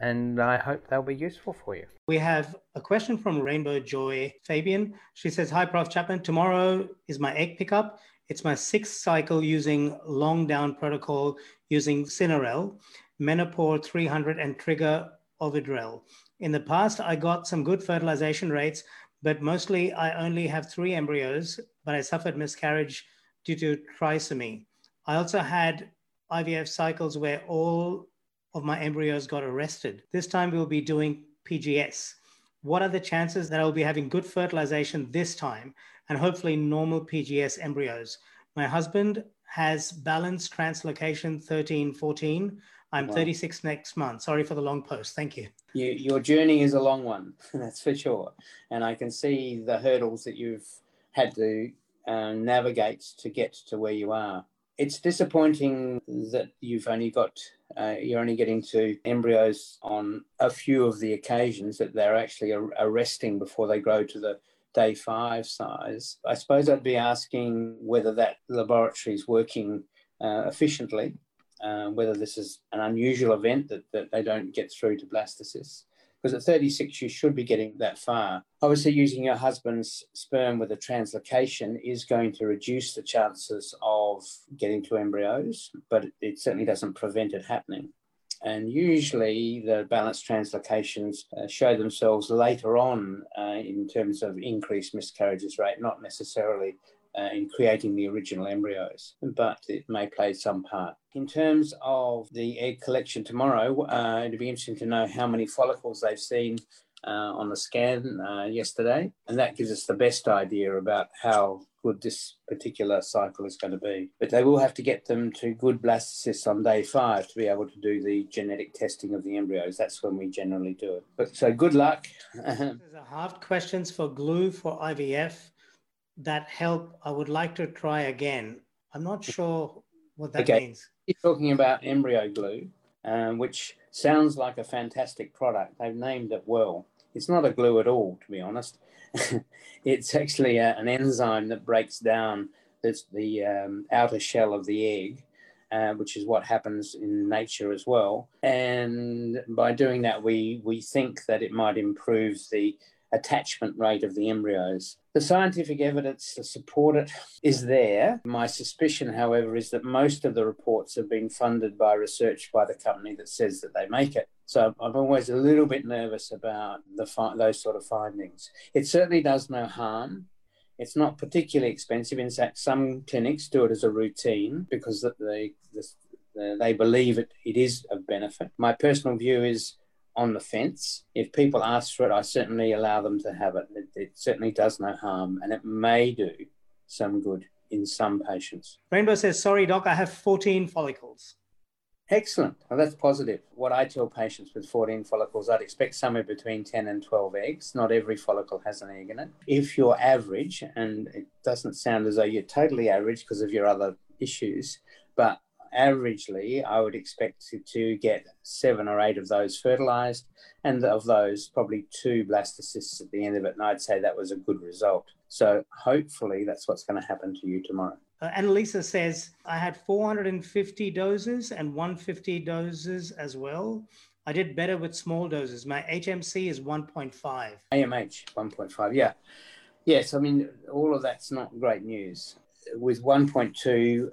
and I hope they'll be useful for you. We have a question from Rainbow Joy Fabian. She says, Hi, Prof. Chapman. Tomorrow is my egg pickup. It's my sixth cycle using long down protocol using Synarel, Menopur 300, and Trigger Ovidrel. In the past, I got some good fertilization rates, but mostly I only have three embryos, but I suffered miscarriage due to trisomy. I also had IVF cycles where all of my embryos got arrested. This time we'll be doing PGS. What are the chances that I'll be having good fertilization this time and hopefully normal PGS embryos? My husband has balanced translocation 13 14. I'm wow. 36 next month. Sorry for the long post. Thank you. you. Your journey is a long one, that's for sure. And I can see the hurdles that you've had to um, navigate to get to where you are. It's disappointing that you've only got uh, you're only getting to embryos on a few of the occasions that they're actually ar- arresting before they grow to the day five size. I suppose I'd be asking whether that laboratory is working uh, efficiently, uh, whether this is an unusual event that, that they don't get through to blastocysts because at 36 you should be getting that far. Obviously, using your husband's sperm with a translocation is going to reduce the chances of getting to embryos, but it certainly doesn't prevent it happening. And usually, the balanced translocations uh, show themselves later on uh, in terms of increased miscarriages rate, not necessarily uh, in creating the original embryos, but it may play some part. In terms of the egg collection tomorrow, uh, it'd be interesting to know how many follicles they've seen uh, on the scan uh, yesterday, and that gives us the best idea about how good this particular cycle is going to be. But they will have to get them to good blastocysts on day five to be able to do the genetic testing of the embryos. That's when we generally do it. But so good luck. There's a half questions for glue for IVF that help, I would like to try again. I'm not sure what that okay. means. You're talking about embryo glue, um, which sounds like a fantastic product. They've named it well. It's not a glue at all, to be honest. it's actually a, an enzyme that breaks down this, the um, outer shell of the egg, uh, which is what happens in nature as well. And by doing that, we, we think that it might improve the attachment rate of the embryos. The scientific evidence to support it is there. My suspicion, however, is that most of the reports have been funded by research by the company that says that they make it. So I'm always a little bit nervous about the fi- those sort of findings. It certainly does no harm. It's not particularly expensive. In fact, some clinics do it as a routine because they, they, believe it, it is of benefit. My personal view is on the fence. If people ask for it, I certainly allow them to have it. It, it certainly does no harm and it may do some good in some patients. Rainbow says, Sorry, doc, I have 14 follicles. Excellent. Well, that's positive. What I tell patients with 14 follicles, I'd expect somewhere between 10 and 12 eggs. Not every follicle has an egg in it. If you're average, and it doesn't sound as though you're totally average because of your other issues, but averagely, I would expect to, to get seven or eight of those fertilized, and of those, probably two blastocysts at the end of it. And I'd say that was a good result. So hopefully, that's what's going to happen to you tomorrow. Uh, Annalisa says, I had 450 doses and 150 doses as well. I did better with small doses. My HMC is 1.5. AMH 1.5, yeah. Yes, I mean, all of that's not great news. With 1.2,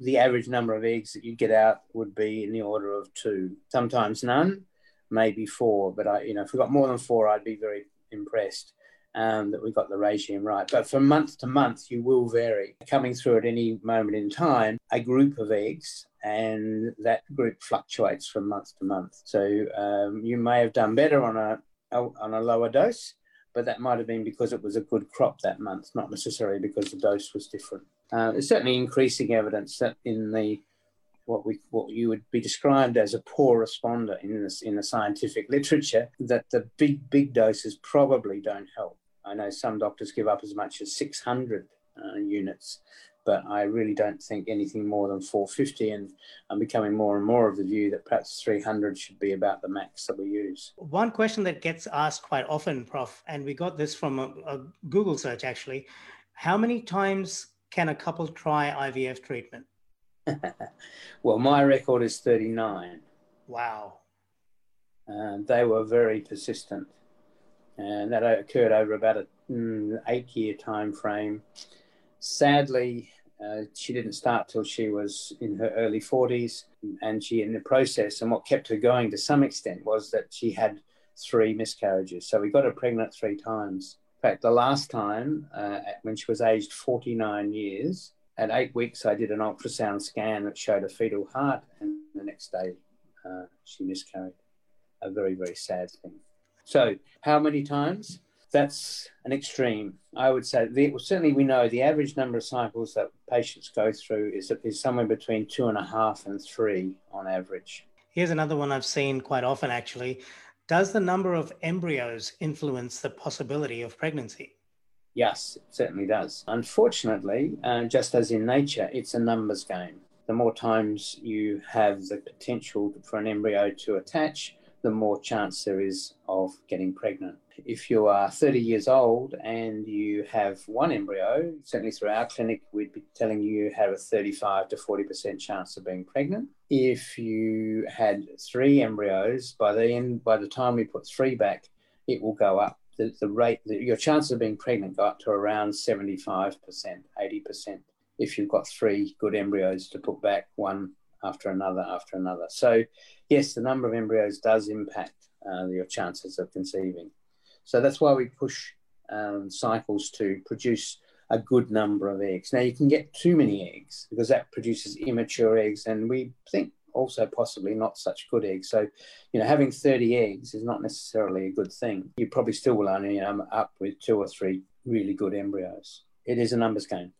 the average number of eggs that you get out would be in the order of two, sometimes none, maybe four. But I, you know, if we got more than four, I'd be very impressed. um, that we got the regime right. But from month to month, you will vary. Coming through at any moment in time, a group of eggs, and that group fluctuates from month to month. So um, you may have done better on a on a lower dose, but that might have been because it was a good crop that month, not necessarily because the dose was different. Uh, there's certainly increasing evidence that in the what we what you would be described as a poor responder in this in the scientific literature that the big big doses probably don't help. I know some doctors give up as much as 600 uh, units, but I really don't think anything more than 450. And I'm becoming more and more of the view that perhaps 300 should be about the max that we use. One question that gets asked quite often, Prof, and we got this from a, a Google search actually. How many times can a couple try IVF treatment? well, my record is 39. Wow. And they were very persistent. And that occurred over about an mm, eight year time frame. Sadly, uh, she didn't start till she was in her early 40s, and she, in the process, and what kept her going to some extent was that she had three miscarriages. So we got her pregnant three times. In fact, the last time, uh, when she was aged 49 years, at eight weeks, I did an ultrasound scan that showed a fetal heart, and the next day uh, she miscarried. A very, very sad thing. So, how many times? That's an extreme. I would say, the, well, certainly we know the average number of cycles that patients go through is, is somewhere between two and a half and three on average. Here's another one I've seen quite often actually. Does the number of embryos influence the possibility of pregnancy? Yes, it certainly does. Unfortunately, uh, just as in nature, it's a numbers game. The more times you have the potential for an embryo to attach, the more chance there is of getting pregnant. If you are 30 years old and you have one embryo, certainly through our clinic, we'd be telling you you have a 35 to 40% chance of being pregnant. If you had three embryos, by the end, by the time we put three back, it will go up the, the rate, the, your chances of being pregnant go up to around 75%, 80% if you've got three good embryos to put back one after another after another. So, yes, the number of embryos does impact uh, your chances of conceiving. So that's why we push um, cycles to produce a good number of eggs. Now, you can get too many eggs because that produces immature eggs, and we think also possibly not such good eggs. So, you know, having 30 eggs is not necessarily a good thing. You probably still will only end up with two or three really good embryos. It is a numbers game.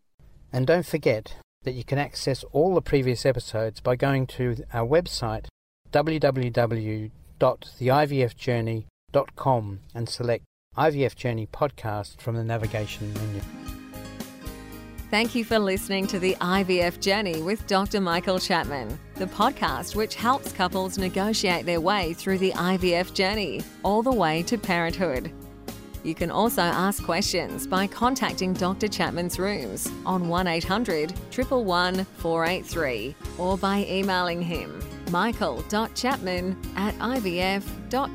And don't forget that you can access all the previous episodes by going to our website www.theivfjourney.com and select IVF Journey podcast from the navigation menu. Thank you for listening to the IVF Journey with Dr. Michael Chapman, the podcast which helps couples negotiate their way through the IVF journey, all the way to parenthood. You can also ask questions by contacting Dr. Chapman's rooms on 1800 111 483 or by emailing him michael.chapman at ivf.com.au.